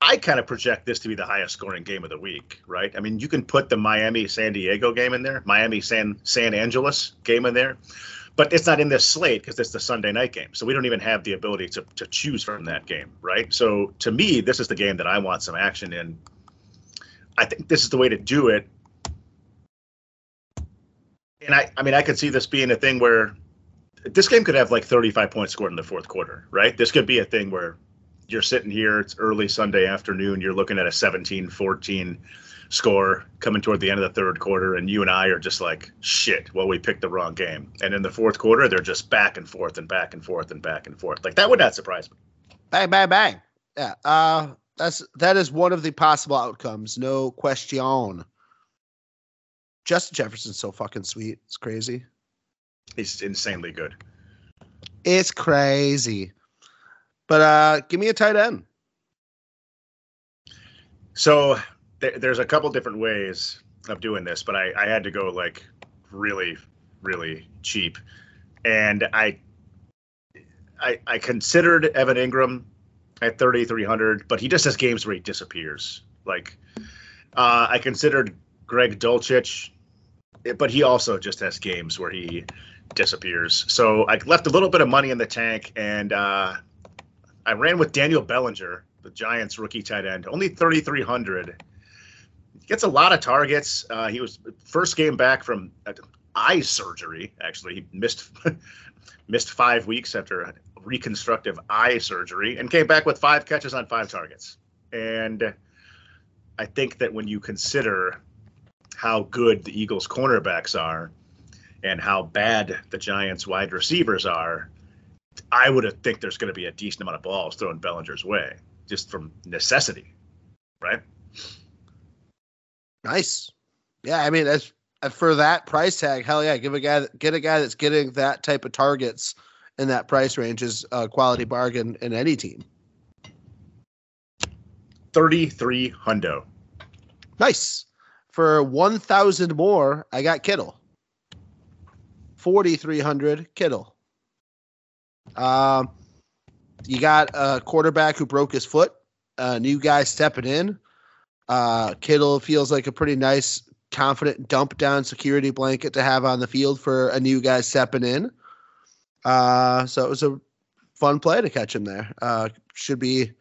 I kind of project this to be the highest scoring game of the week, right? I mean, you can put the Miami San Diego game in there, Miami San San Angeles game in there, but it's not in this slate because it's the Sunday night game. So we don't even have the ability to, to choose from that game, right? So to me, this is the game that I want some action in. I think this is the way to do it. And I, I mean, I could see this being a thing where this game could have like 35 points scored in the fourth quarter, right? This could be a thing where you're sitting here, it's early Sunday afternoon, you're looking at a 17 14 score coming toward the end of the third quarter, and you and I are just like, shit, well, we picked the wrong game. And in the fourth quarter, they're just back and forth and back and forth and back and forth. Like that would not surprise me. Bang, bang, bang. Yeah. Uh, that's that is one of the possible outcomes, no question. Justin Jefferson's so fucking sweet. It's crazy. He's insanely good. It's crazy. But uh give me a tight end. So there, there's a couple different ways of doing this, but I, I had to go like really, really cheap, and I, I, I considered Evan Engram at 3,300, but he just has games where he disappears. Like, uh, I considered Greg Dulcich, but he also just has games where he disappears. So I left a little bit of money in the tank, and uh, I ran with Daniel Bellinger, the Giants rookie tight end, only 3,300 gets a lot of targets. Uh, he was first game back from eye surgery. Actually, he missed missed five weeks after reconstructive eye surgery, and came back with five catches on five targets. And I think that when you consider how good the Eagles' cornerbacks are and how bad the Giants' wide receivers are, I would think there's going to be a decent amount of balls thrown Bellinger's way just from necessity, right? Nice. Yeah, I mean, as uh, for that price tag, hell yeah, give a guy get a guy that's getting that type of targets in that price range is a quality bargain in any team. Thirty-three hundo. Nice. For one thousand more, I got Kittle. Forty-three hundred Kittle. Um, you got a quarterback who broke his foot. A new guy stepping in. Uh, Kittle feels like a pretty nice, confident dump down security blanket to have on the field for a new guy stepping in. Uh, so it was a fun play to catch him there. Uh, should be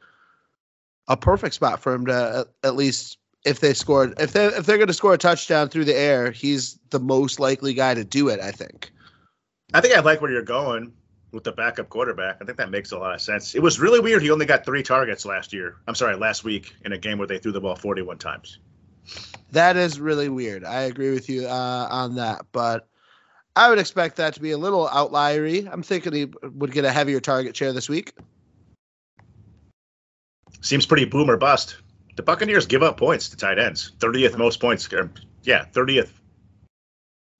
a perfect spot for him to at, at least if they scored if they if they're going to score a touchdown through the air, he's the most likely guy to do it. I think. I think I like where you're going with the backup quarterback. I think that makes a lot of sense. It was really weird. He only got three targets last year. I'm sorry, last week in a game where they threw the ball 41 times. That is really weird. I agree with you uh, on that, but I would expect that to be a little outliery. I'm thinking he would get a heavier target share this week. Seems pretty boom or bust. The Buccaneers give up points to tight ends. 30th most points. Yeah, 30th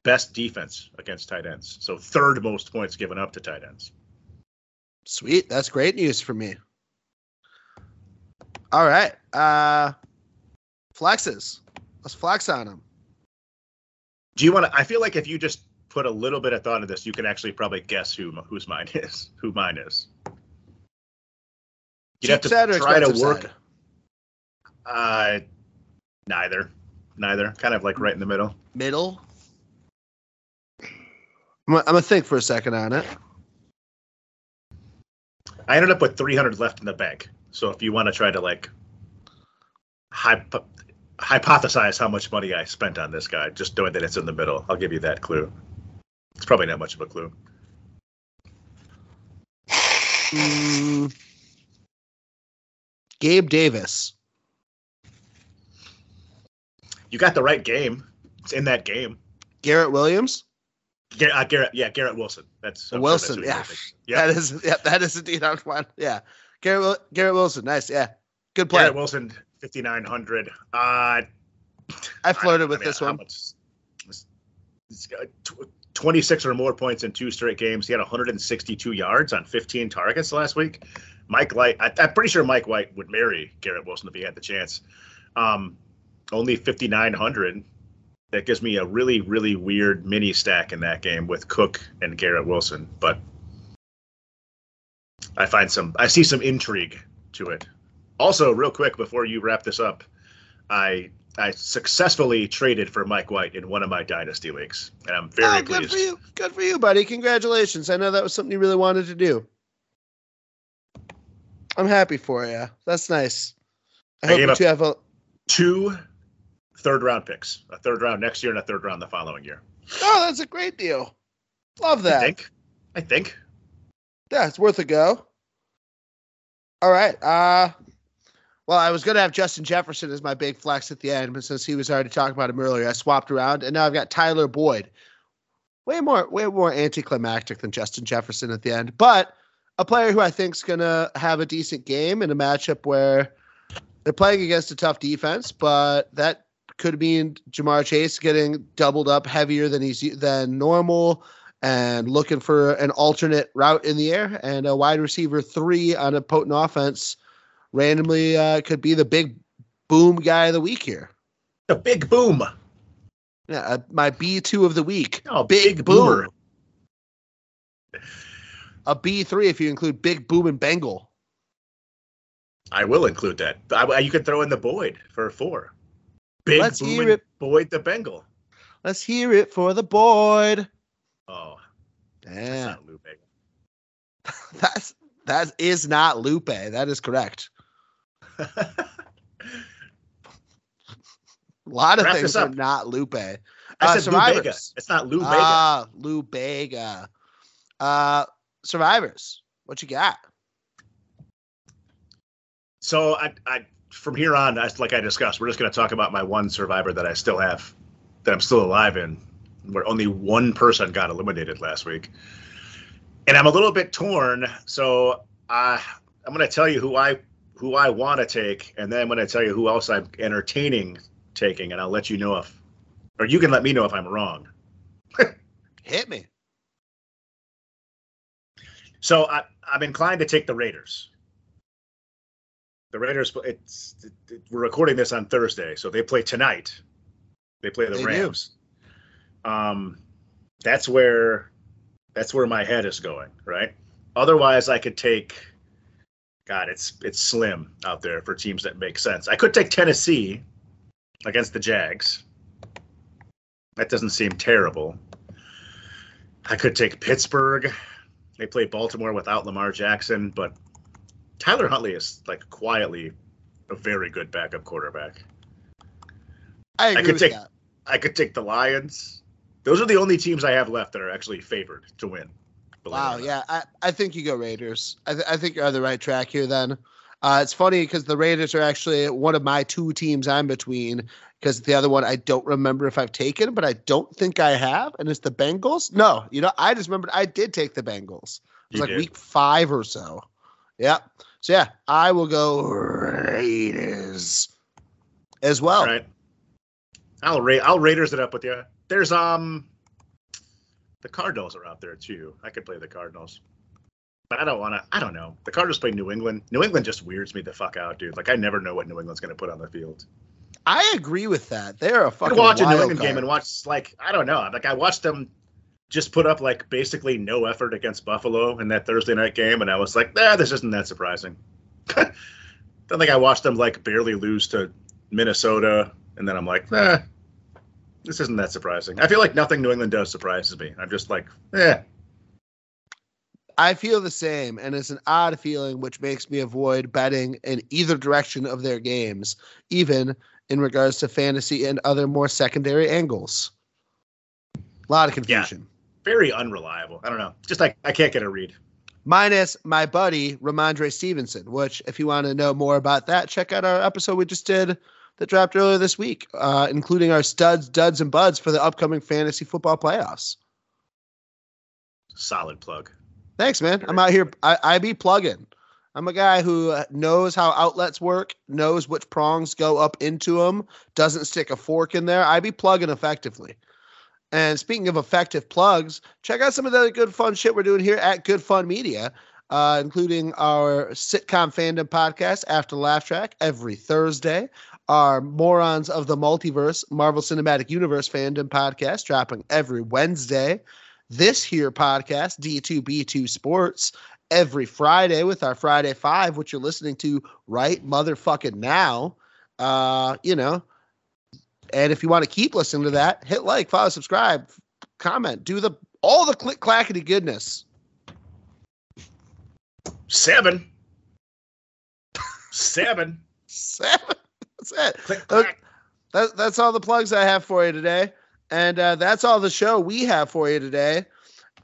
best defense against tight ends. So third most points given up to tight ends. Sweet. That's great news for me. All right. Uh flexes. Let's flex on them. Do you want to I feel like if you just put a little bit of thought into this, you can actually probably guess who whose mine is. Who mine is. You'd have to try to work. Side? Uh neither. Neither. Kind of like right in the middle. Middle? I'm gonna think for a second on it. I ended up with 300 left in the bank. So if you want to try to like hypo- hypothesize how much money I spent on this guy, just knowing that it's in the middle, I'll give you that clue. It's probably not much of a clue. Mm, Gabe Davis. You got the right game. It's in that game. Garrett Williams. Garrett, uh, Garrett, yeah, Garrett Wilson. That's I'm Wilson. That's yeah, that is yeah, that is indeed on one. Yeah, Garrett Garrett Wilson. Nice. Yeah, good play. Garrett Wilson, fifty nine hundred. Uh, I flirted I with I mean, this one. Much, Twenty six or more points in two straight games. He had 162 yards on 15 targets last week. Mike Light, I, I'm pretty sure Mike White would marry Garrett Wilson if he had the chance. Um, only 5,900. That gives me a really, really weird mini stack in that game with Cook and Garrett Wilson. But I find some, I see some intrigue to it. Also, real quick before you wrap this up, I I successfully traded for Mike White in one of my dynasty leagues, and I'm very oh, good pleased. for you. Good for you, buddy. Congratulations. I know that was something you really wanted to do. I'm happy for you. That's nice. I, I hope you up- have a. Two third round picks, a third round next year and a third round the following year. Oh, that's a great deal. Love that. I think. I think. Yeah, it's worth a go. All right. Uh well, I was gonna have Justin Jefferson as my big flex at the end, but since he was already talking about him earlier, I swapped around and now I've got Tyler Boyd. Way more way more anticlimactic than Justin Jefferson at the end, but a player who I think's gonna have a decent game in a matchup where they're playing against a tough defense, but that could mean Ja'Marr Chase getting doubled up heavier than he's than normal and looking for an alternate route in the air and a wide receiver three on a potent offense randomly uh, could be the big boom guy of the week here. The big boom. Yeah, uh, my B two of the week. Oh, Big big, boom. A B three if you include Big Boom and Bengal. I will include that. I, you could throw in the Boyd for four. Big Let's boom hear it. Boyd the Bengal. Let's hear it for the Boyd. Oh, yeah. that's not Lupe. That's that is not Lupe. That is correct. A lot of Wrap things are not Lupe. I Uh, said Lou Bega. It's not Lou Bega. Ah, Lou Bega. Uh, survivors. What you got? So I, I from here on, like I discussed, we're just going to talk about my one survivor that I still have, that I'm still alive in, where only one person got eliminated last week, and I'm a little bit torn. So I, I'm going to tell you who I who I want to take, and then I'm going to tell you who else I'm entertaining taking, and I'll let you know if, or you can let me know if I'm wrong. Hit me. So I, I'm inclined to take the Raiders. The Raiders. It's it, it- we're recording this on Thursday, so they play tonight. They play the They do. Rams. Um, that's where that's where my head is going. Right. Otherwise, I could take. God, it's it's slim out there for teams that make sense. I could take Tennessee against the Jags. That doesn't seem terrible. I could take Pittsburgh. They play Baltimore without Lamar Jackson, but Tyler Huntley is like quietly a very good backup quarterback. I agree could with take- that. I could take the Lions. Those are the only teams I have left that are actually favored to win. Wow. Yeah, I, I think you go Raiders. I, th- I think you're on the right track here. Then uh, it's funny because the Raiders are actually one of my two teams I'm between. Because the other one I don't remember if I've taken, but I don't think I have, and it's the Bengals. No, you know I just remembered I did take the Bengals. It was You like did. week five or so. Yep. So yeah, I will go Raiders as well. All right. I'll ra- I'll Raiders it up with you. There's um the Cardinals are out there too. I could play the Cardinals. But I don't want to. I don't know. The Cardinals play New England. New England just weirds me the fuck out, dude. Like I never know what New England's going to put on the field. I agree with that. They're a I fucking could watch a New England card. game and watch like I don't know. Like I watched them just put up like basically no effort against Buffalo in that Thursday night game, and I was like, nah, this isn't that surprising. Don't think I watched them like barely lose to Minnesota, and then I'm like, eh, this isn't that surprising. I feel like nothing New England does surprises me. I'm just like, eh. I feel the same, and it's an odd feeling which makes me avoid betting in either direction of their games, even in regards to fantasy and other more secondary angles. A lot of confusion. Very unreliable. I don't know. Just like I can't get a read. Minus my buddy Rhamondre Stevenson, which, if you want to know more about that, check out our episode we just did that dropped earlier this week, uh, including our studs, duds, and buds for the upcoming fantasy football playoffs. Solid plug. Thanks, man. I'm out here. I, I be plugging. I'm a guy who uh, knows how outlets work, knows which prongs go up into them, doesn't stick a fork in there. I be plugging effectively. And speaking of effective plugs, check out some of the other good fun shit we're doing here at Good Fun Media. uh, including our sitcom fandom podcast, After Laugh Track, every Thursday. Our Morons of the Multiverse, Marvel Cinematic Universe fandom podcast, dropping every Wednesday. This here podcast, D2B2 Sports, every Friday with our Friday Five, which you're listening to right motherfucking now. Uh, you know, and if you want to keep listening to that, hit like, follow, subscribe, comment, do the all the click clackety goodness. Seven. Seven. Seven. That's it. Click, clack. that, that's all the plugs I have for you today. And uh, that's all the show we have for you today.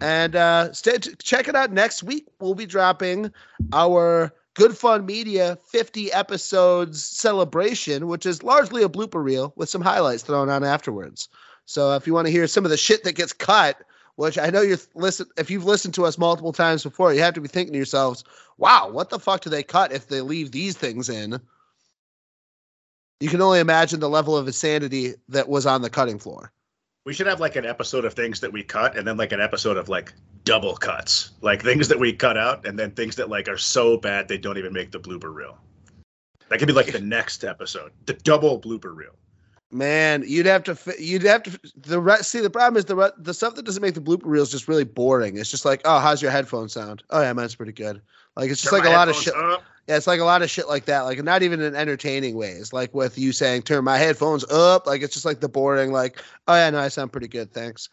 And uh, stay, check it out next week. We'll be dropping our Good Fun Media 50 episodes celebration, which is largely a blooper reel with some highlights thrown on afterwards. So if you want to hear some of the shit that gets cut, which I know you're listen, if you've listened to us multiple times before, you have to be thinking to yourselves, "Wow, what the fuck do they cut if they leave these things in?" You can only imagine the level of insanity that was on the cutting floor. We should have like an episode of things that we cut, and then like an episode of like double cuts, like things that we cut out, and then things that like are so bad they don't even make the blooper reel. That could be like the next episode, the double blooper reel. Man, you'd have to you'd have to the re- see the problem is the re- the stuff that doesn't make the blooper reel is just really boring. It's just like, oh, how's your headphone sound? Oh yeah, mine's pretty good. Like it's just Turn like a lot of shit. Yeah, it's like a lot of shit like that. Like not even in entertaining ways. Like with you saying, "Turn my headphones up." Like it's just like the boring. Like, oh yeah, no, I sound pretty good, thanks.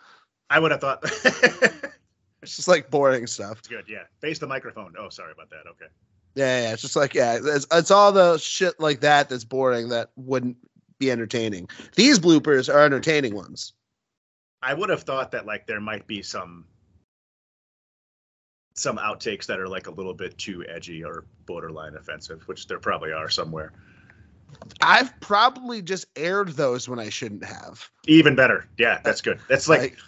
I would have thought. it's It's just like boring stuff. good, yeah. Face the microphone. Oh, sorry about that. Okay. Yeah, yeah. It's just like yeah, it's, it's all the shit like that that's boring that wouldn't be entertaining. These bloopers are entertaining ones. I would have thought that like there might be some some outtakes that are like a little bit too edgy or borderline offensive, which there probably are somewhere. I've probably just aired those when I shouldn't have. Even better. Yeah, that's good. That's like, Like,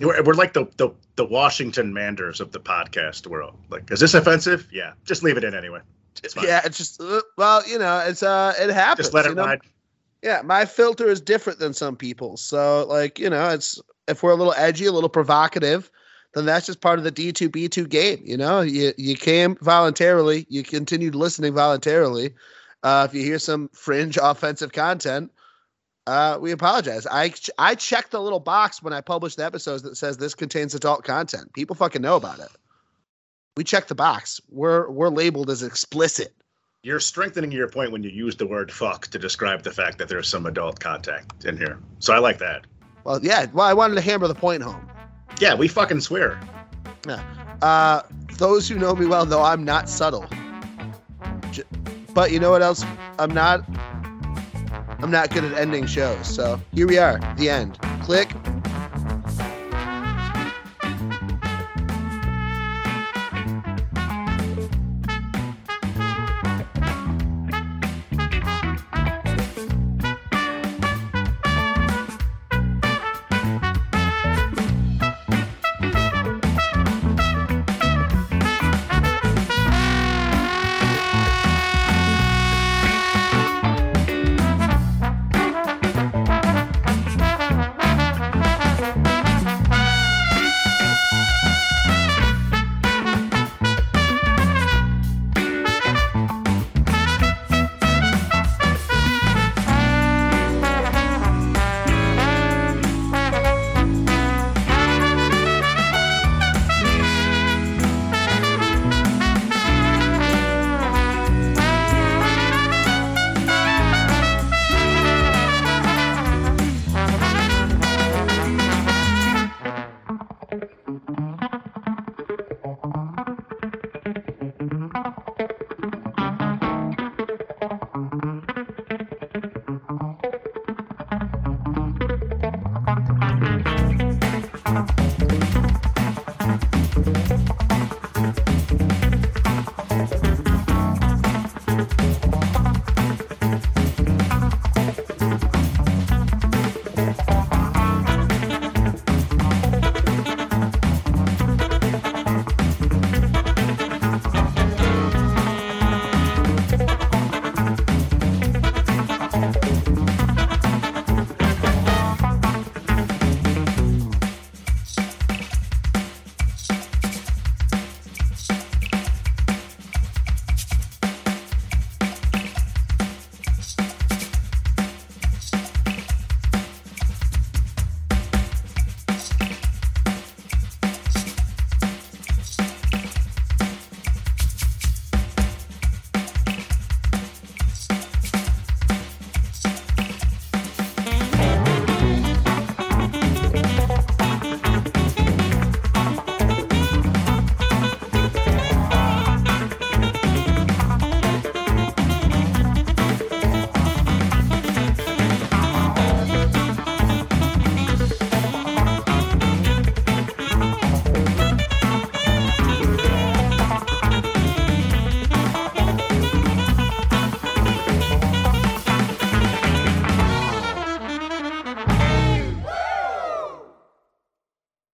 we're, we're like the, the the Washington Manders of the podcast world. Like, is this offensive? Yeah, just leave it in anyway. It's fine. yeah, it's just uh, well, you know, it's uh, it happens. just let you it know? ride. Yeah, my filter is different than some people's. So like, you know, it's if we're a little edgy, a little provocative, then that's just part of the D2B2 game, you know? You you came voluntarily, you continued listening voluntarily. Uh, if you hear some fringe offensive content, uh, we apologize. I ch- I checked the little box when I published the episodes that says this contains adult content. People fucking know about it. We check the box. We're we're labeled as explicit. You're strengthening your point when you use the word "fuck" to describe the fact that there's some adult contact in here. So I like that. Well, yeah. Well, I wanted to hammer the point home. Yeah, we fucking swear. Uh, those who know me well know I'm not subtle. J- But you know what else? I'm not. I'm not good at ending shows. So here we are, the end. Click,